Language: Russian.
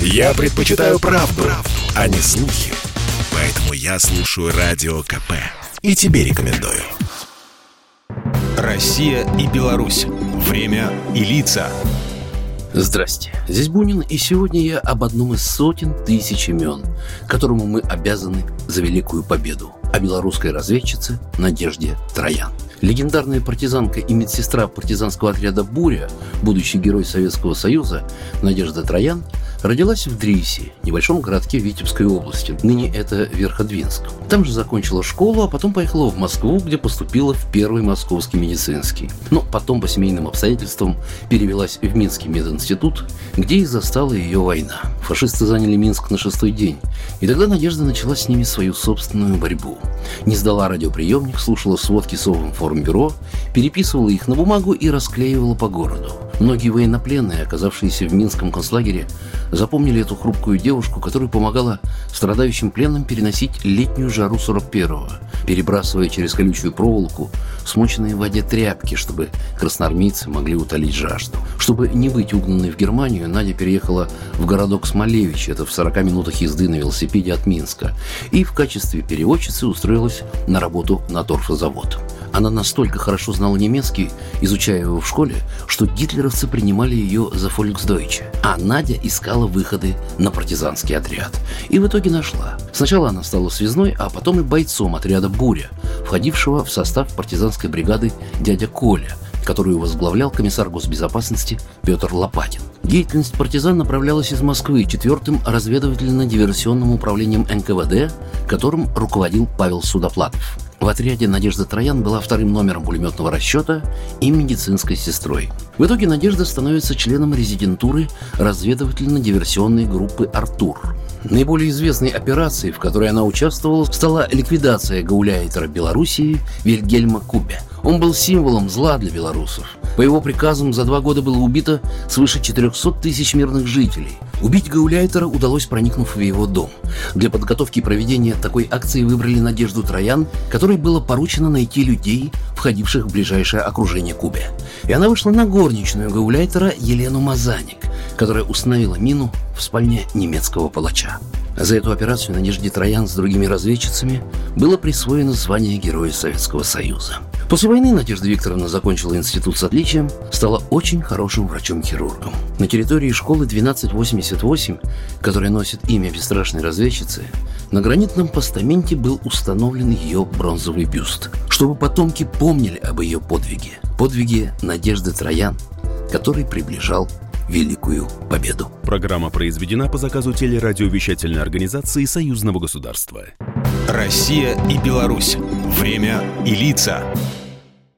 Я предпочитаю правду, правду, а не слухи. Поэтому я слушаю Радио КП. И тебе рекомендую. Россия и Беларусь. Время и лица. Здрасте, здесь Бунин, и сегодня я об одном из сотен тысяч имен, которому мы обязаны за великую победу, о белорусской разведчице Надежде Троян. Легендарная партизанка и медсестра партизанского отряда «Буря», будущий герой Советского Союза Надежда Троян – Родилась в Дрисе, небольшом городке Витебской области, ныне это Верходвинск. Там же закончила школу, а потом поехала в Москву, где поступила в первый московский медицинский. Но потом по семейным обстоятельствам перевелась в Минский мединститут, где и застала ее война. Фашисты заняли Минск на шестой день, и тогда Надежда начала с ними свою собственную борьбу. Не сдала радиоприемник, слушала сводки Совинформбюро, переписывала их на бумагу и расклеивала по городу. Многие военнопленные, оказавшиеся в Минском концлагере, запомнили эту хрупкую девушку, которая помогала страдающим пленным переносить летнюю жару 41-го, перебрасывая через колючую проволоку смоченные в воде тряпки, чтобы красноармейцы могли утолить жажду. Чтобы не быть угнанной в Германию, Надя переехала в городок Смолевич, это в 40 минутах езды на велосипеде от Минска, и в качестве переводчицы устроилась на работу на торфозавод. Она настолько хорошо знала немецкий, изучая его в школе, что гитлеровцы принимали ее за фольксдойче. А Надя искала выходы на партизанский отряд. И в итоге нашла. Сначала она стала связной, а потом и бойцом отряда «Буря», входившего в состав партизанской бригады «Дядя Коля», которую возглавлял комиссар госбезопасности Петр Лопатин. Деятельность партизан направлялась из Москвы четвертым разведывательно-диверсионным управлением НКВД, которым руководил Павел Судоплатов. В отряде Надежда Троян была вторым номером пулеметного расчета и медицинской сестрой. В итоге Надежда становится членом резидентуры разведывательно-диверсионной группы «Артур». Наиболее известной операцией, в которой она участвовала, стала ликвидация гауляйтера Белоруссии Вильгельма Кубе. Он был символом зла для белорусов. По его приказам за два года было убито свыше 400 тысяч мирных жителей. Убить Гауляйтера удалось, проникнув в его дом. Для подготовки и проведения такой акции выбрали Надежду Троян, которой было поручено найти людей, входивших в ближайшее окружение Кубе. И она вышла на горничную Гауляйтера Елену Мазаник, которая установила мину в спальне немецкого палача. За эту операцию Надежде Троян с другими разведчицами было присвоено звание Героя Советского Союза. После войны Надежда Викторовна закончила институт с отличием, стала очень хорошим врачом-хирургом. На территории школы 1288, которая носит имя бесстрашной разведчицы, на гранитном постаменте был установлен ее бронзовый бюст, чтобы потомки помнили об ее подвиге. Подвиге Надежды Троян, который приближал великую победу. Программа произведена по заказу телерадиовещательной организации Союзного государства. Россия и Беларусь. Время и лица.